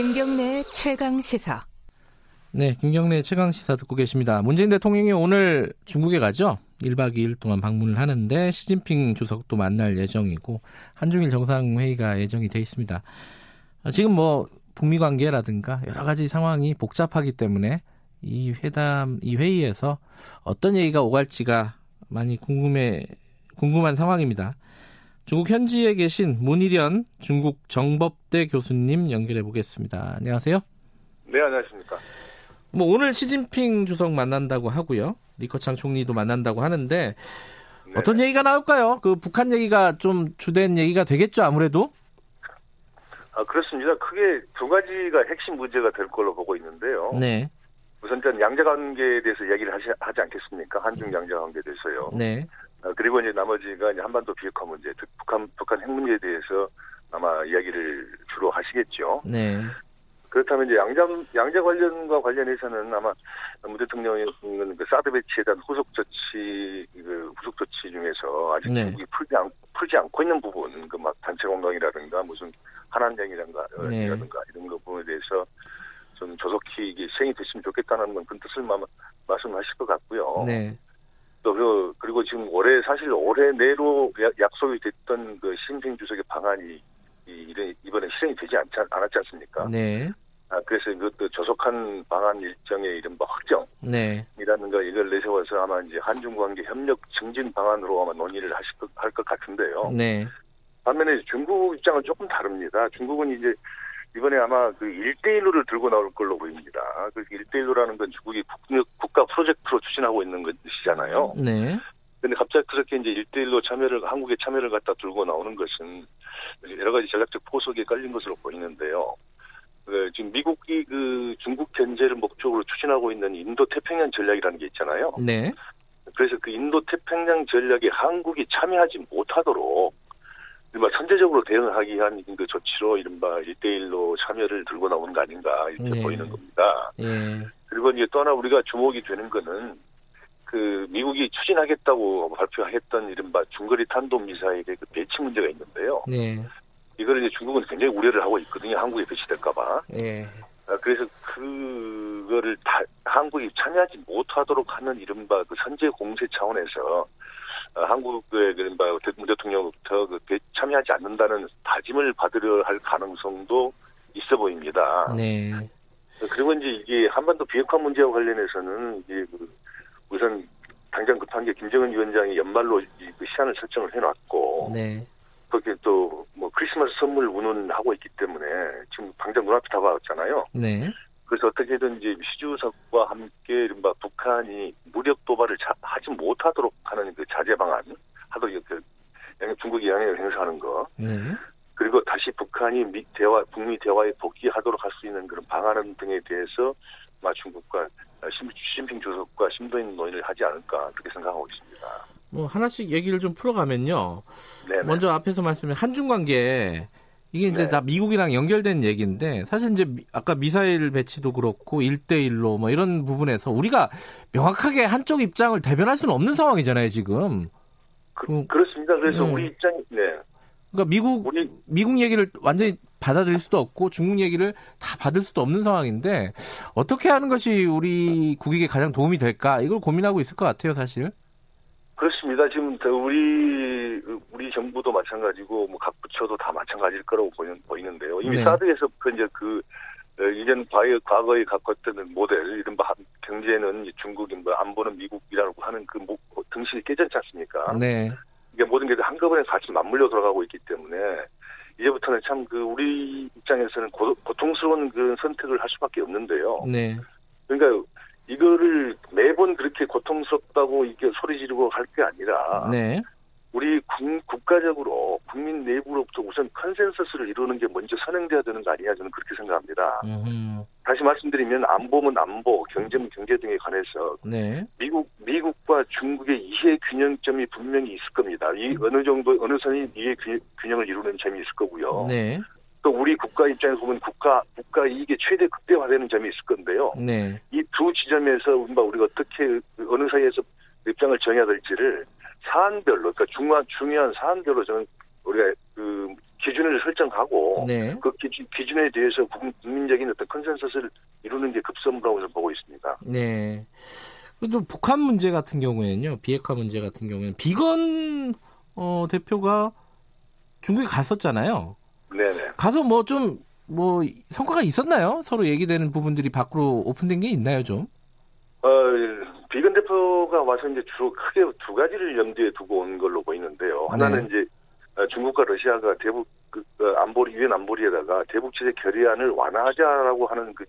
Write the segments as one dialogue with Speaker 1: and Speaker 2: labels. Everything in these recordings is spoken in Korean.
Speaker 1: 김경래 최강 시사.
Speaker 2: 네, 김경래 최강 시사 듣고 계십니다. 문재인 대통령이 오늘 중국에 가죠. 1박 2일 동안 방문을 하는데 시진핑 주석도 만날 예정이고 한중일 정상회의가 예정이 돼 있습니다. 지금 뭐 북미 관계라든가 여러 가지 상황이 복잡하기 때문에 이 회담, 이 회의에서 어떤 얘기가 오갈지가 많이 궁금해, 궁금한 상황입니다. 중국 현지에 계신 문희련 중국 정법대 교수님 연결해 보겠습니다. 안녕하세요.
Speaker 3: 네, 안녕하십니까.
Speaker 2: 뭐 오늘 시진핑 주석 만난다고 하고요. 리커창 총리도 만난다고 하는데 네. 어떤 얘기가 나올까요? 그 북한 얘기가 좀 주된 얘기가 되겠죠, 아무래도?
Speaker 3: 아, 그렇습니다. 크게 두 가지가 핵심 문제가 될 걸로 보고 있는데요.
Speaker 2: 네.
Speaker 3: 우선 전 양자 관계에 대해서 얘기를 하시, 하지 않겠습니까? 한중 양자 관계에 대해서요.
Speaker 2: 네.
Speaker 3: 아, 그리고 이제 나머지가 이제 한반도 비핵화 문제, 북한 북한 핵 문제에 대해서 아마 이야기를 주로 하시겠죠.
Speaker 2: 네.
Speaker 3: 그렇다면 이제 양자 양자 관련과 관련해서는 아마 문 대통령은 그 사드 배치에 대한 후속 조치 그 후속 조치 중에서 아직
Speaker 2: 네.
Speaker 3: 미국이 풀지 않 풀지 않고 있는 부분 그 막 단체 공강이라든가 무슨 한한령이라든가
Speaker 2: 네.
Speaker 3: 이라든가 이런 거 부분에 대해서 좀 조속히 이게 시행이 됐으면 좋겠다는 건그 뜻을 마, 말씀하실 것 같고요.
Speaker 2: 네.
Speaker 3: 또 그, 그리고 지금 올해 사실 올해 내로 약- 약속이 됐던 그 시진핑 주석의 방안이 이, 이번에 실행이 되지 않지, 않- 않았지 않습니까?
Speaker 2: 네.
Speaker 3: 아, 그래서 이것도 조속한 방안 일정의 이른바 확정이라는
Speaker 2: 네.
Speaker 3: 거 이걸 내세워서 아마 이제 한중 관계 협력 증진 방안으로 아마 논의를 하실 것, 할 것 같은데요.
Speaker 2: 네.
Speaker 3: 반면에 중국 입장은 조금 다릅니다. 중국은 이제 이번에 아마 그 1대1로를 들고 나올 걸로 보입니다. 그 1대1로라는 건 중국이 국력, 국가 프로젝트로 추진하고 있는 것이잖아요.
Speaker 2: 네.
Speaker 3: 근데 갑자기 그렇게 이제 1대1로 참여를, 한국의 참여를 갖다 들고 나오는 것은 여러 가지 전략적 포석에 깔린 것으로 보이는데요. 그 지금 미국이 그 중국 견제를 목적으로 추진하고 있는 인도 태평양 전략이라는 게 있잖아요.
Speaker 2: 네.
Speaker 3: 그래서 그 인도 태평양 전략에 한국이 참여하지 못하도록 이른바 선제적으로 대응하기 위한 그 조치로 이른바 1대1로 참여를 들고 나오는 거 아닌가 이렇게
Speaker 2: 네.
Speaker 3: 보이는 겁니다.
Speaker 2: 예.
Speaker 3: 그리고 이제 또 하나 우리가 주목이 되는 거는 그 미국이 추진하겠다고 발표했던 이른바 중거리 탄도 미사일의 그 배치 문제가 있는데요.
Speaker 2: 네.
Speaker 3: 이거를 이제 중국은 굉장히 우려를 하고 있거든요. 한국에 배치될까봐.
Speaker 2: 예.
Speaker 3: 아, 그래서 그거를 다 한국이 참여하지 못하도록 하는 이른바 그 선제 공세 차원에서 어, 한국의 이른바 않는다는 다짐을 받으려 할 가능성도 있어 보입니다.
Speaker 2: 네.
Speaker 3: 그리고 이제 이게 한반도 비핵화 문제와 관련해서는 이제 그 우선 당장 급한 게 김정은 위원장이 연말로 이그 시한을 설정을 해놨고
Speaker 2: 네.
Speaker 3: 그렇게 또 뭐 크리스마스 선물 운운하고 있기 때문에 지금 당장 눈앞에 다가왔잖아요.
Speaker 2: 네.
Speaker 3: 그래서 어떻게든 이제 시주석과 함께 이른바 북한이 무력 도발을 자- 하지 못하도록 하는 그 자제 방안 하도록 그 양- 중국이 영향을 행사하는 거
Speaker 2: 네.
Speaker 3: 그리고 다시 북한이 미 대화 북미 대화에 복귀하도록 할 수 있는 그런 방안 등에 대해서 아마 중국과 시- 시진핑 주석과 심도 있는 논의를 하지 않을까 그렇게 생각하고 있습니다.
Speaker 2: 뭐 하나씩 얘기를 좀 풀어가면요.
Speaker 3: 네.
Speaker 2: 먼저 앞에서 말씀해 한중 관계 이게 이제
Speaker 3: 네.
Speaker 2: 다 미국이랑 연결된 얘기인데 사실 이제 미- 아까 미사일 배치도 그렇고 1대1로 뭐 이런 부분에서 우리가 명확하게 한쪽 입장을 대변할 수는 없는 상황이잖아요, 지금.
Speaker 3: 그,
Speaker 2: 음.
Speaker 3: 그렇습니다. 그래서
Speaker 2: 네.
Speaker 3: 우리 입장이 네.
Speaker 2: 그러니까 미국
Speaker 3: 우리
Speaker 2: 미국 얘기를 완전히 받아들일 수도 없고 중국 얘기를 다 받을 수도 없는 상황인데 어떻게 하는 것이 우리 국익에 가장 도움이 될까? 이걸 고민하고 있을 것 같아요, 사실.
Speaker 3: 그렇습니다. 지금 더 우리 우리 정부도 마찬가지고 뭐 각 부처도 다 마찬가지일 거라고 보이는, 보이는데요. 이미
Speaker 2: 네.
Speaker 3: 사드에서부터 이제 그 어, 이전 과거 과거에 갖고 있던 모델 이른바 한- 경제는 중국이 뭐 안보는 미국이라고 하는 그 모- 등식이 깨졌지 않습니까?
Speaker 2: 네.
Speaker 3: 이게 모든 게 한꺼번에 같이 맞물려 들어가고 있기 때문에 이제부터는 참 그 우리 입장에서는 고, 고통스러운 그 선택을 할 수밖에 없는데요.
Speaker 2: 네.
Speaker 3: 그러니까 이거를 매번 그렇게 고통스럽다고 이게 소리 지르고 할 게 아니라
Speaker 2: 네.
Speaker 3: 우리 국, 국가적으로 국민 내부로부터 우선 consensus를 이루는 게 먼저 선행돼야 되는 거 아니냐 저는 그렇게 생각합니다.
Speaker 2: 음.
Speaker 3: 다시 말씀드리면 안보면 안보, 경제면 경제 등에 관해서
Speaker 2: 네.
Speaker 3: 미국 미국과 중국의 이해 균형점이 분명히 있을 겁니다. 이 어느 정도 어느 선이 이해 균- 균형을 이루는 점이 있을 거고요.
Speaker 2: 네.
Speaker 3: 또 우리 국가 입장에서 보면 국가 국가 이익의 최대 극대화되는 점이 있을 건데요.
Speaker 2: 네.
Speaker 3: 이 두 지점에서 우리가 우리가 어떻게 어느 사이에서 입장을 정해야 될지를 사안별로 그러니까 중요한 중요한 사안별로 저는 우리가 그 기준을 설정하고
Speaker 2: 네.
Speaker 3: 그 기준, 기준에 대해서 국민적인 어떤 컨센서스를 이루는 게 급선무라고 저는 보고 있습니다.
Speaker 2: 네. 또 북한 문제 같은 경우에는요, 비핵화 문제 같은 경우에는 비건 어, 대표가 중국에 갔었잖아요.
Speaker 3: 네네.
Speaker 2: 가서 뭐좀뭐 성과가 있었나요? 서로 얘기되는 부분들이 밖으로 오픈된 게 있나요, 좀?
Speaker 3: 어, 비건 대표가 와서 이제 주로 크게 두 가지를 염두에 두고 온 걸로 보이는데요. 하나는
Speaker 2: 네.
Speaker 3: 이제 어, 중국과 러시아가 대북 그, 어, 안보리 유엔 안보리에다가 대북 제재 결의안을 완화하자라고 하는 그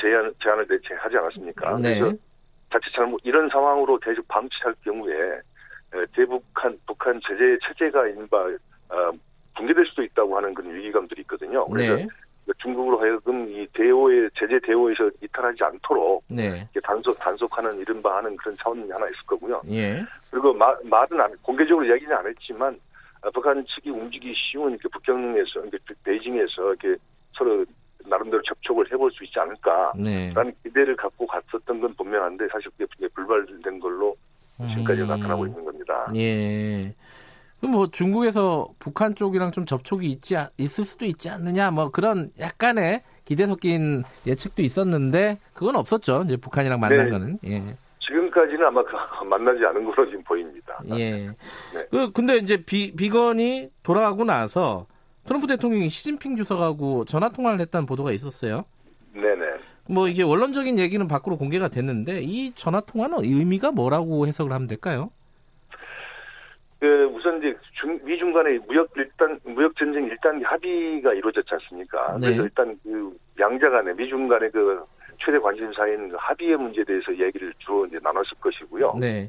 Speaker 3: 제안 제안을 내체하지 않았습니까?
Speaker 2: 네.
Speaker 3: 그래서 자칫 잘못 이런 상황으로 계속 방치할 경우에 에, 대북한 북한 제재 체제가 인바 어, 붕괴될 수도 있다고 하는 그런 위기감들이 있거든요. 그래서
Speaker 2: 네.
Speaker 3: 중국으로 하여금 이 대오의 제재 대오에서 이탈하지 않도록
Speaker 2: 네.
Speaker 3: 단속 단속하는 이른바 하는 그런 차원이 하나 있을 거고요.
Speaker 2: 예.
Speaker 3: 그리고 마, 말은 안, 공개적으로 이야기는 안 했지만 어, 북한 측이 움직이기 쉬운 이렇게 북경에서 이렇게 베이징에서 이렇게 서로 나름대로 접촉을 해볼 수 있지 않을까라는
Speaker 2: 네.
Speaker 3: 기대를 갖고 갔었던 건 분명한데 사실 그게 그게 불발된 걸로 지금까지
Speaker 2: 음.
Speaker 3: 나타나고 있는 겁니다.
Speaker 2: 예. 뭐 중국에서 북한 쪽이랑 좀 접촉이 있지 않- 있을 수도 있지 않느냐 뭐 그런 약간의 기대 섞인 예측도 있었는데 그건 없었죠. 이제 북한이랑 만난
Speaker 3: 네.
Speaker 2: 거는. 예.
Speaker 3: 지금까지는 아마 그- 만나지 않은 걸로 지금 보입니다.
Speaker 2: 예.
Speaker 3: 네.
Speaker 2: 그 근데 이제 비 비건이 돌아가고 나서 트럼프 대통령이 시진핑 주석하고 전화 통화를 했다는 보도가 있었어요.
Speaker 3: 네네.
Speaker 2: 뭐 이게 원론적인 얘기는 밖으로 공개가 됐는데 이 전화 통화는 의미가 뭐라고 해석을 하면 될까요?
Speaker 3: 그 우선 이제 중, 미중 간의 무역 일단 무역 전쟁 일단 합의가 이루어졌지 않습니까?
Speaker 2: 네.
Speaker 3: 그래서 일단 그 양자 간의 미중 간의 그 최대 관심사인 그 합의의 문제에 대해서 얘기를 주로 이제 나눴을 것이고요.
Speaker 2: 네.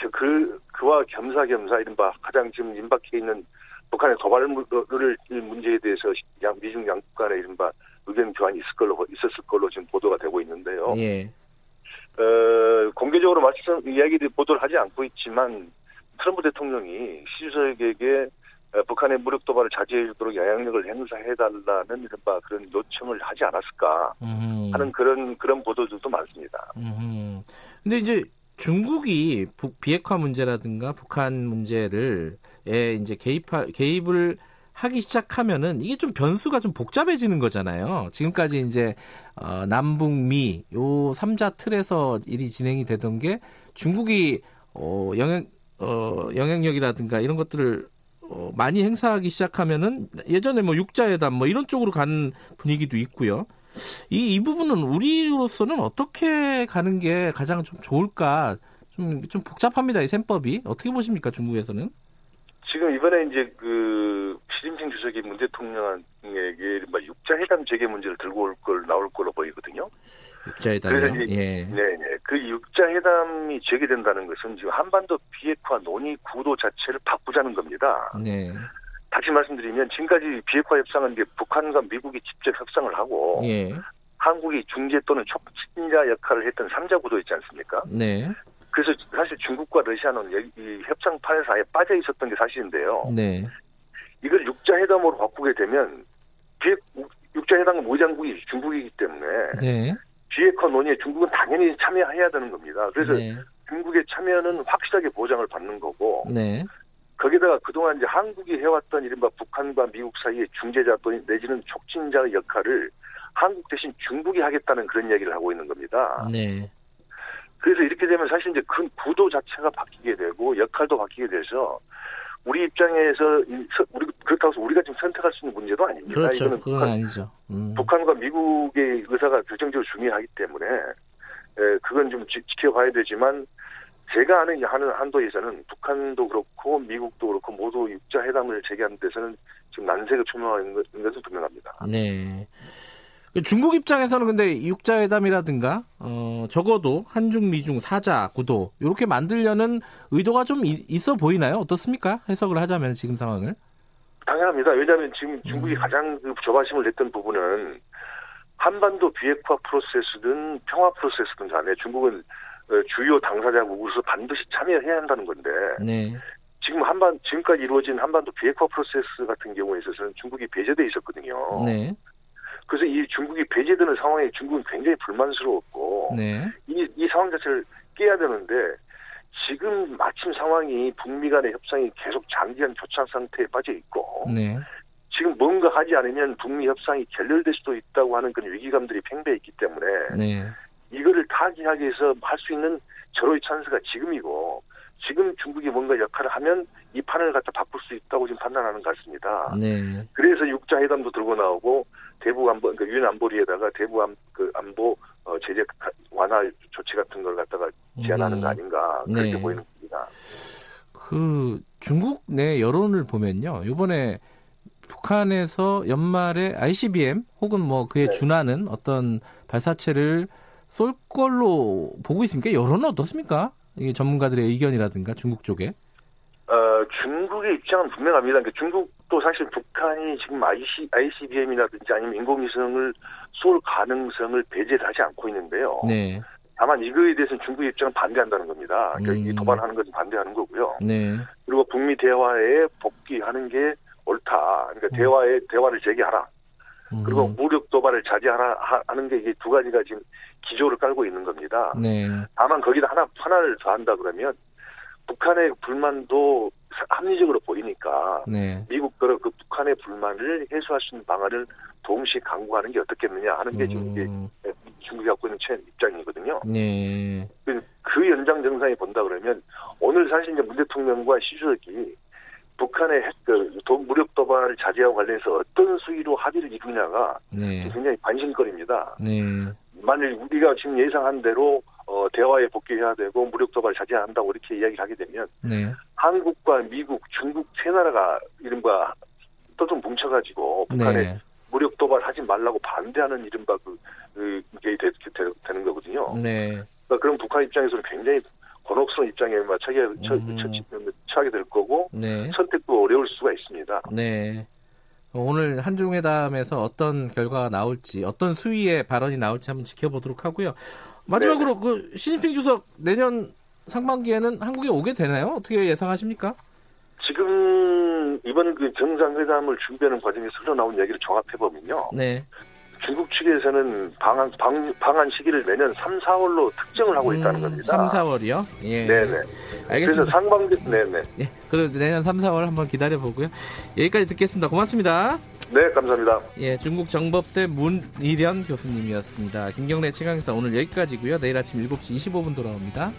Speaker 3: 저그 그와 겸사겸사 이른바 가장 지금 임박해 있는 북한의 도발을 문제에 대해서 양, 미중 양국 간의 이른바 의견 교환이 있을 걸로 있었을 걸로 지금 보도가 되고 있는데요.
Speaker 2: 예.
Speaker 3: 어, 공개적으로 말씀 이야기를 보도를 하지 않고 있지만 트럼프 대통령이 시 주석에게 어, 북한의 무력 도발을 자제해 주도록 영향력을 행사해 달라는 이른바 그런 요청을 하지 않았을까
Speaker 2: 음.
Speaker 3: 하는 그런 그런 보도들도 많습니다.
Speaker 2: 음. 근데 이제 중국이 북 비핵화 문제라든가 북한 문제를 에 이제 개입하 개입을 하기 시작하면은 이게 좀 변수가 좀 복잡해지는 거잖아요. 지금까지 이제 어, 남북미 요 삼자 틀에서 일이 진행이 되던 게 중국이 어, 영향 어, 영향력이라든가 이런 것들을 어, 많이 행사하기 시작하면은 예전에 뭐 육자회담 뭐 이런 쪽으로 가는 분위기도 있고요. 이, 이 부분은 우리로서는 어떻게 가는 게 가장 좀 좋을까? 좀, 좀 복잡합니다, 이 셈법이. 어떻게 보십니까, 중국에서는?
Speaker 3: 지금 이번에 이제 그 시진핑 주석이 문 대통령에게 뭐 육자회담 재개 문제를 들고 올 걸 나올 걸로 보이거든요.
Speaker 2: 육자회담이요?
Speaker 3: 그래서 이제-
Speaker 2: 예.
Speaker 3: 네 네. 그 육자회담이 재개된다는 것은 지금 한반도 비핵화 논의 구도 자체를 바꾸자는 겁니다.
Speaker 2: 네.
Speaker 3: 다시 말씀드리면 지금까지 비핵화 협상은 이제 북한과 미국이 직접 협상을 하고
Speaker 2: 예.
Speaker 3: 한국이 중재 또는 촉진자 역할을 했던 삼자 구도였지 않습니까?
Speaker 2: 네.
Speaker 3: 그래서 사실 중국과 러시아는 여기 이 협상판에서 아예 빠져 있었던 게 사실인데요.
Speaker 2: 네.
Speaker 3: 이걸 육자회담으로 바꾸게 되면 비핵 육자회담 모장국이 중국이기 때문에
Speaker 2: 네.
Speaker 3: 비핵화 논의에 중국은 당연히 참여해야 되는 겁니다. 그래서
Speaker 2: 네.
Speaker 3: 중국의 참여는 확실하게 보장을 받는 거고
Speaker 2: 네.
Speaker 3: 거기다가 그동안 이제 한국이 해왔던 이른바 북한과 미국 사이의 중재자 또는 내지는 촉진자 역할을 한국 대신 중국이 하겠다는 그런 이야기를 하고 있는 겁니다.
Speaker 2: 네.
Speaker 3: 그래서 이렇게 되면 사실 이제 그 구도 자체가 바뀌게 되고 역할도 바뀌게 돼서 우리 입장에서 우리 그렇다고 해서 우리가 지금 선택할 수 있는 문제도 아닙니다.
Speaker 2: 그렇죠.
Speaker 3: 이거는
Speaker 2: 그건
Speaker 3: 북한,
Speaker 2: 아니죠. 음.
Speaker 3: 북한과 미국의 의사가 결정적으로 중요하기 때문에 에, 그건 좀 지, 켜봐야 되지만 제가 아는 하는 한도에서는 북한도 그렇고 미국도 그렇고 모두 육자 회담을 재개하는 데서는 지금 난색을 표명하는 것- 것은 분명합니다.
Speaker 2: 네. 중국 입장에서는 근데 육자회담이라든가 어 적어도 한중 미중 사자 구도 이렇게 만들려는 의도가 좀 이- 있어 보이나요? 어떻습니까? 해석을 하자면 지금 상황을.
Speaker 3: 당연합니다. 왜냐하면 지금 중국이
Speaker 2: 음.
Speaker 3: 가장 그 조바심을 냈던 부분은 한반도 비핵화 프로세스든 평화 프로세스든 간에 중국은 어, 주요 당사자국으로서 반드시 참여해야 한다는 건데
Speaker 2: 네.
Speaker 3: 지금 한반 지금까지 이루어진 한반도 비핵화 프로세스 같은 경우에 있어서는 중국이 배제돼 있었거든요.
Speaker 2: 네.
Speaker 3: 그래서 이 중국이 배제되는 상황에 중국은 굉장히 불만스러웠고
Speaker 2: 네.
Speaker 3: 이, 이 상황 자체를 깨야 되는데 지금 마침 상황이 북미 간의 협상이 계속 장기간 교착 상태에 빠져 있고
Speaker 2: 네.
Speaker 3: 지금 뭔가 하지 않으면 북미 협상이 결렬될 수도 있다고 하는 그런 위기감들이 팽배해 있기 때문에
Speaker 2: 네.
Speaker 3: 이거를 타개하기 위해서 할 수 있는 절호의 찬스가 지금이고 지금 중국이 뭔가 역할을 하면 이 판을 갖다 바꿀 수 있다고 지금 판단하는 것 같습니다.
Speaker 2: 네.
Speaker 3: 그래서 육자 회담도 들고 나오고 대북 안보 그러니까 유엔 안보리에다가 대북 안, 그 안보 어, 제재 완화 조치 같은 걸 갖다가 제안하는 거 아닌가 그렇게
Speaker 2: 네.
Speaker 3: 보이는 겁니다.
Speaker 2: 그 중국 내 여론을 보면요. 이번에 북한에서 연말에 ICBM 혹은 뭐 그에
Speaker 3: 네.
Speaker 2: 준하는 어떤 발사체를 쏠 걸로 보고 있습니까? 여론은 어떻습니까? 이게 전문가들의 의견이라든가 중국 쪽에.
Speaker 3: 어, 중국의 입장은 분명합니다. 그러니까 중국도 사실 북한이 지금 IC, ICBM이라든지 아니면 인공위성을 쏠 가능성을 배제를 하지 않고 있는데요.
Speaker 2: 네.
Speaker 3: 다만 이거에 대해서는 중국의 입장은 반대한다는 겁니다. 그러니까
Speaker 2: 음.
Speaker 3: 이 도발하는 것은 반대하는 거고요.
Speaker 2: 네.
Speaker 3: 그리고 북미 대화에 복귀하는 게 옳다. 그러니까
Speaker 2: 음.
Speaker 3: 대화에 대화를 재개하라. 그리고
Speaker 2: 음.
Speaker 3: 무력 도발을 자제하라 하- 하는 게 이게 두 가지가 지금 기조를 깔고 있는 겁니다.
Speaker 2: 네.
Speaker 3: 다만 거기다 하나 하나를 더한다 그러면 북한의 불만도 합리적으로 보이니까
Speaker 2: 네.
Speaker 3: 미국도 그 북한의 불만을 해소할 수 있는 방안을 동시에 강구하는 게 어떻겠느냐 하는 게 지금
Speaker 2: 음.
Speaker 3: 중국이 갖고 있는 최 입장이거든요.
Speaker 2: 네.
Speaker 3: 그- 그 연장 정상이 본다 그러면 오늘 사실 이제 문 대통령과 시 주석이 북한의 핵, 그, 도- 무력 도발을 자제하고 관련해서 어떤 수위로 합의를 이루냐가
Speaker 2: 네.
Speaker 3: 굉장히 관심거리입니다.
Speaker 2: 네.
Speaker 3: 만일 우리가 지금 예상한 대로 어, 대화에 복귀해야 되고 무력 도발 자제해야 한다고 이렇게 이야기를 하게 되면
Speaker 2: 네.
Speaker 3: 한국과 미국, 중국 세 나라가 이른바 또좀 뭉쳐가지고 북한에
Speaker 2: 네.
Speaker 3: 무력 도발하지 말라고 반대하는 이른바 그, 그 이게 되, 는 거거든요.
Speaker 2: 네.
Speaker 3: 그러니까 그럼 북한 입장에서는 굉장히 곤혹스러운 입장에 막 처하게, 처,
Speaker 2: 음.
Speaker 3: 처, 처하게 될 거고
Speaker 2: 네.
Speaker 3: 선택도 어려울 수가 있습니다.
Speaker 2: 네. 오늘 한중회담에서 어떤 결과가 나올지, 어떤 수위의 발언이 나올지 한번 지켜보도록 하고요. 마지막으로 그 시진핑 주석 내년 상반기에는 한국에 오게 되나요? 어떻게 예상하십니까?
Speaker 3: 지금 이번 그 정상회담을 준비하는 과정에서 흘러나온 얘기를 종합해 보면요.
Speaker 2: 네.
Speaker 3: 중국 측에서는 방한 방, 방한 시기를 내년 3, 4월로 특정을 하고 있다는 겁니다.
Speaker 2: 3, 4월이요? 예.
Speaker 3: 네네. 그래서
Speaker 2: 알겠습니다.
Speaker 3: 상반기 네네.
Speaker 2: 예. 그럼 내년 3, 4월 한번 기다려 보고요. 여기까지 듣겠습니다. 고맙습니다.
Speaker 3: 네 감사합니다.
Speaker 2: 예, 중국 정법대 문일현 교수님이었습니다. 김경래 최강사 오늘 여기까지고요. 내일 아침 7시 25분 돌아옵니다.